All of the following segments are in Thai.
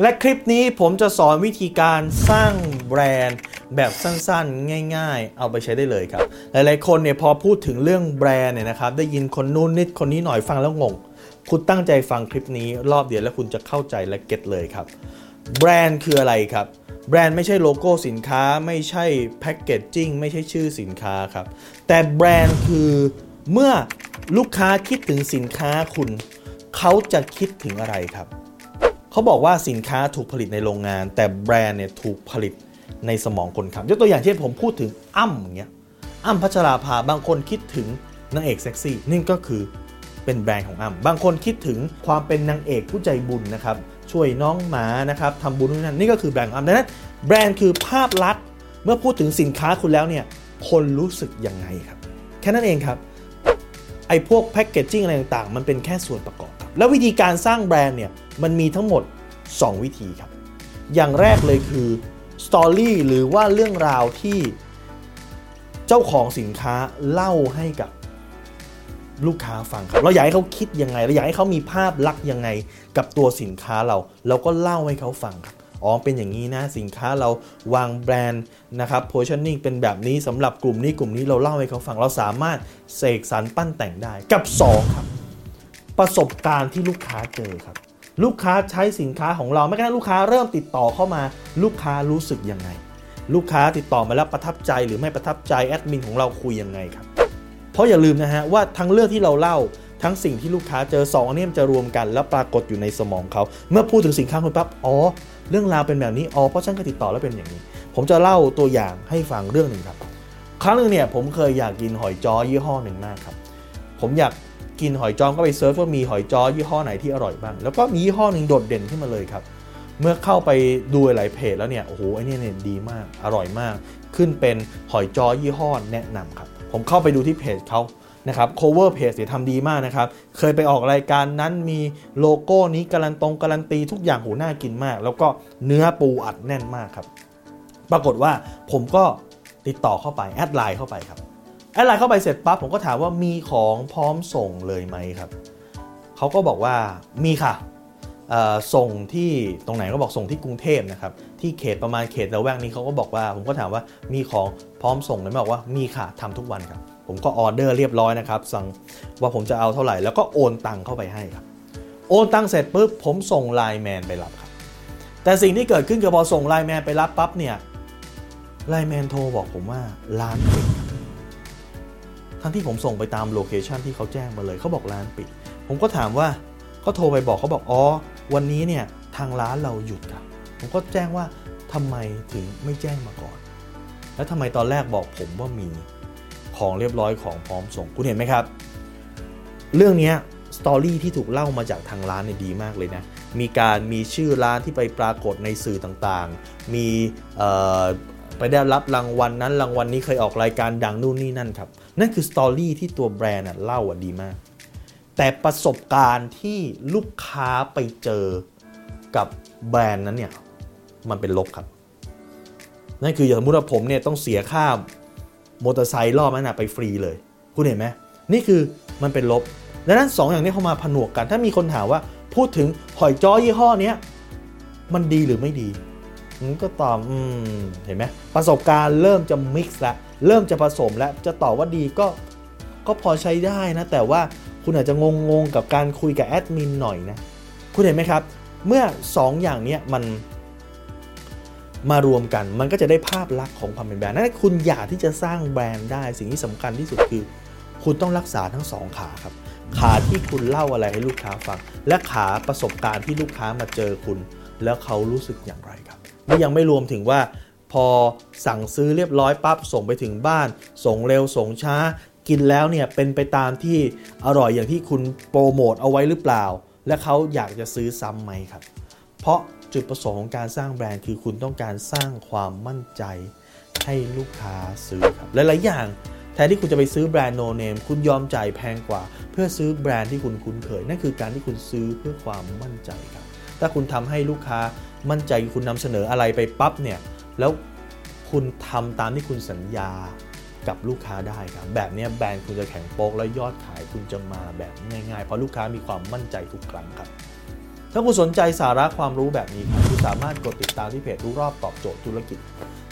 และคลิปนี้ผมจะสอนวิธีการสร้างแบรนด์แบบสั้นๆ ง่ายๆ เอาไปใช้ได้เลยครับ หลายๆ คนเนี่ยพอพูดถึงเรื่องแบรนด์เนี่ยนะครับ ได้ยินคนนู้นนิดคนนี้หน่อยฟังแล้วงง คุณตั้งใจฟังคลิปนี้รอบเดียวแล้วคุณจะเข้าใจและเก็ตเลยครับ แบรนด์คืออะไรครับ แบรนด์ไม่ใช่โลโก้สินค้า ไม่ใช่แพ็กเกจจิ้งไม่ใช่ชื่อสินค้าครับ แต่แบรนด์คือเมื่อลูกค้าคิดถึงสินค้าคุณ เขาจะคิดถึงอะไรครับ เขาบอกว่าสินค้าถูกผลิตในโรงงาน แต่แบรนด์เนี่ยถูกผลิตในสมองคนครับยกตัวอย่างเช่นผมพูดถึงอ้ำอย่างเงี้ยอ้ำพัชราภาบางคนคิดถึงนางเอกเซ็กซี่นี่ก็คือเป็นแบรนด์ของอ้ำบางคนคิดถึงความเป็นนางเอกผู้ใจบุญนะครับช่วยน้องหมานะครับทำบุญนู่นนั่นนี่ก็คือแบรนด์ของอ้ำดังนั้นแบรนด์คือภาพลักษณ์เมื่อพูดถึงสินค้าคุณแล้วเนี่ยคนรู้สึกยังไงครับแค่นั้นเองครับไอ้พวกแพคเกจจิ้งอะไรต่างๆ มันเป็นแค่ส่วนประกอบครับแล้ววิธีการสร้างแบรนด์เนี่ยมันมีทั้งหมด 2 วิธีครับ อย่างแรกเลยคือสตอรี่หรือว่าเรื่องราวที่เจ้าของสินค้าเล่าให้กับลูกค้าฟังครับ เราอยากให้เขาคิดยังไง เราอยากให้เขามีภาพลักษณ์ยังไงกับตัวสินค้าเรา เราก็เล่าให้เขาฟังครับ อ๋อ เป็นอย่างนี้นะ สินค้าเราวางแบรนด์นะครับ positioning เป็นแบบนี้สำหรับกลุ่มนี้กลุ่มนี้เราเล่าให้เขาฟัง เราสามารถเสกสรรปั้นแต่งได้ กับ 2 ครับ ประสบการณ์ที่ลูกค้าเจอครับ ลูกค้าใช้สินค้าของเราไม่กระทั่งลูกค้าเริ่มติดต่อเข้ามา ลูกค้ารู้สึกยังไง ลูกค้าติดต่อมาแล้วประทับใจหรือไม่ประทับใจแอดมินของเราคุยยังไงครับ เพราะอย่าลืมนะฮะว่าทั้งเรื่องที่เราเล่าทั้งสิ่งที่ลูกค้าเจอสองอันนี้มันจะรวมกัน แล้วปรากฏอยู่ในสมองเขา เมื่อพูดถึงสินค้าคุณปั๊บอ๋อ เรื่องราวเป็นแบบนี้อ๋อเพราะฉันก็ติดต่อแล้วเป็นอย่างนี้ ผมจะเล่าตัวอย่างให้ฟังเรื่องหนึ่งครับ ครั้งหนึ่งเนี่ยผมเคยอยากกินหอยจ้อยี่ห้อหนึ่งมากครับ ผมอยาก กินหอยจ้อก็ไปเซิร์ชว่ามีหอยจ้อยี่ห้อไหนที่อร่อยบ้าง แล้วก็มียี่ห้อหนึ่งโดดเด่นขึ้นมาเลยครับ เมื่อเข้าไปดูหลายเพจแล้วเนี่ยโอ้โหไอ้นี่เนี่ยดีมากอร่อยมาก ขึ้นเป็นหอยจ้อยี่ห้อแนะนำครับ ผมเข้าไปดูที่เพจเขานะครับ cover page เนี่ยทำดีมากนะครับ เคยไปออกรายการนั้นมีโลโก้นี้การันตรงการันตีทุกอย่างโหน่ากินมาก แล้วก็เนื้อปูอัดแน่นมากครับ ปรากฏว่าผมก็ติดต่อเข้าไปแอดไลน์เข้าไปครับ แอดไลน์เข้าไปเสร็จปั๊บผมก็ถามว่ามีของพร้อมส่งเลยไหมครับเขาก็บอกว่ามีค่ะส่งที่ตรงไหนก็บอกส่งที่กรุงเทพนะครับที่เขตประมาณเขตละแวกนี้เขาก็บอกว่า ผมก็ถามว่ามีของพร้อมส่งเลยไหมบอกว่ามีค่ะทำทุกวันครับผมก็ออเดอร์เรียบร้อยนะครับสั่งว่าผมจะเอาเท่าไหร่แล้วก็โอนตังเข้าไปให้ครับโอนตังเสร็จปุ๊บผมส่งไลน์แมนไปรับครับแต่สิ่งที่เกิดขึ้นคือพอส่งไลน์แมนไปรับปั๊บเนี่ยไลน์แมนโทรบอกผมว่าร้านปิด ทั้งที่ผมส่งไปตาม location ที่เขาแจ้งมาเลยเขาบอกร้านปิด ผมก็ถามว่าเขาโทรไปบอกเขาบอกอ๋อวันนี้เนี่ยทางร้านเราหยุดครับ ผมก็แจ้งว่าทำไมถึงไม่แจ้งมาก่อน แล้วทำไมตอนแรกบอกผมว่ามีของเรียบร้อยของพร้อมส่งคุณเห็นไหมครับ เรื่องนี้สตอรี่ที่ถูกเล่ามาจากทางร้านเนี่ยดีมากเลยนะ มีการมีชื่อร้านที่ไปปรากฏในสื่อต่างๆ มี ไปได้รับรางวัลนั้นรางวัลนี้เคยออกรายการดังนู่นนี่นั่นครับนั่นคือสตอรี่ที่ตัวแบรนด์เล่าอะดีมาก แต่ประสบการณ์ที่ลูกค้าไปเจอกับแบรนด์นั้นเนี่ยมันเป็นลบครับ นั่นคืออย่างสมมติว่าผมเนี่ยต้องเสียค่ามอเตอร์ไซค์รอบนั้นนะไปฟรีเลย คุณเห็นไหมนี่คือมันเป็นลบดังนั้นสองอย่างนี้เข้ามาผนวกกัน ถ้ามีคนถามว่าพูดถึงหอยจ้อยี่ห้อนี้มันดีหรือไม่ดี ก็ตอบอืมเห็นไหมประสบการณ์เริ่มจะมิกซ์แล้วเริ่มจะผสมแล้วจะตอบว่าดีก็ก็พอใช้ได้นะ แต่ว่าคุณอาจจะงงๆกับการคุยกับแอดมินหน่อยนะ คุณเห็นไหมครับ เมื่อ 2 อย่างเนี้ยมันมารวมกัน มันก็จะได้ภาพลักษณ์ของความเป็นแบรนด์นั่นคุณอยากที่จะสร้างแบรนด์ได้ สิ่งที่สำคัญที่สุดคือ คุณต้องรักษาทั้งสองขาครับ ขาที่คุณเล่าอะไรให้ลูกค้าฟัง และขาประสบการณ์ที่ลูกค้ามาเจอคุณ แล้วเขารู้สึกอย่างไร นี่ยังไม่รวมถึงว่าพอสั่งซื้อเรียบร้อยปั๊บส่งไปถึงบ้าน ส่งเร็วส่งช้า กินแล้วเนี่ยเป็นไปตามที่อร่อยอย่างที่คุณโปรโมทเอาไว้หรือเปล่า และเขาอยากจะซื้อซ้ำไหมครับ เพราะจุดประสงค์ของการสร้างแบรนด์คือคุณต้องการสร้างความมั่นใจให้ลูกค้าซื้อครับหลายๆอย่างแทนที่คุณจะไปซื้อแบรนด์โนเนมคุณยอมจ่ายแพงกว่า เพื่อซื้อแบรนด์ที่คุณคุ้นเคยนั่นคือการที่คุณซื้อเพื่อความมั่นใจครับ ถ้าคุณทำให้ลูกค้ามั่นใจคุณนำเสนออะไรไปปั๊บเนี่ยแล้วคุณทำตามที่คุณสัญญากับลูกค้าได้ครับ แบบนี้แบรนด์คุณจะแข็งโป๊กและยอดขายคุณจะมาแบบง่ายๆ เพราะลูกค้ามีความมั่นใจทุกครั้งครับ ถ้าคุณสนใจสาระความรู้แบบนี้คุณสามารถกดติดตามที่เพจรู้รอบตอบโจทย์ธุรกิจ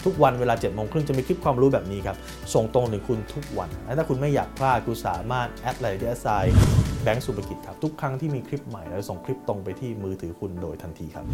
ทุกวันเวลาเจ็ดโมงครึ่งจะมีคลิปความรู้แบบนี้ครับ ส่งตรงถึงคุณทุกวันและถ้าคุณไม่อยากพลาดคุณสามารถแอดไลน์ดีไซน์แบงก์สุภกิจครับ ทุกครั้งที่มีคลิปใหม่เราจะส่งคลิปตรงไปที่มือถือคุณโดยทันทีครับ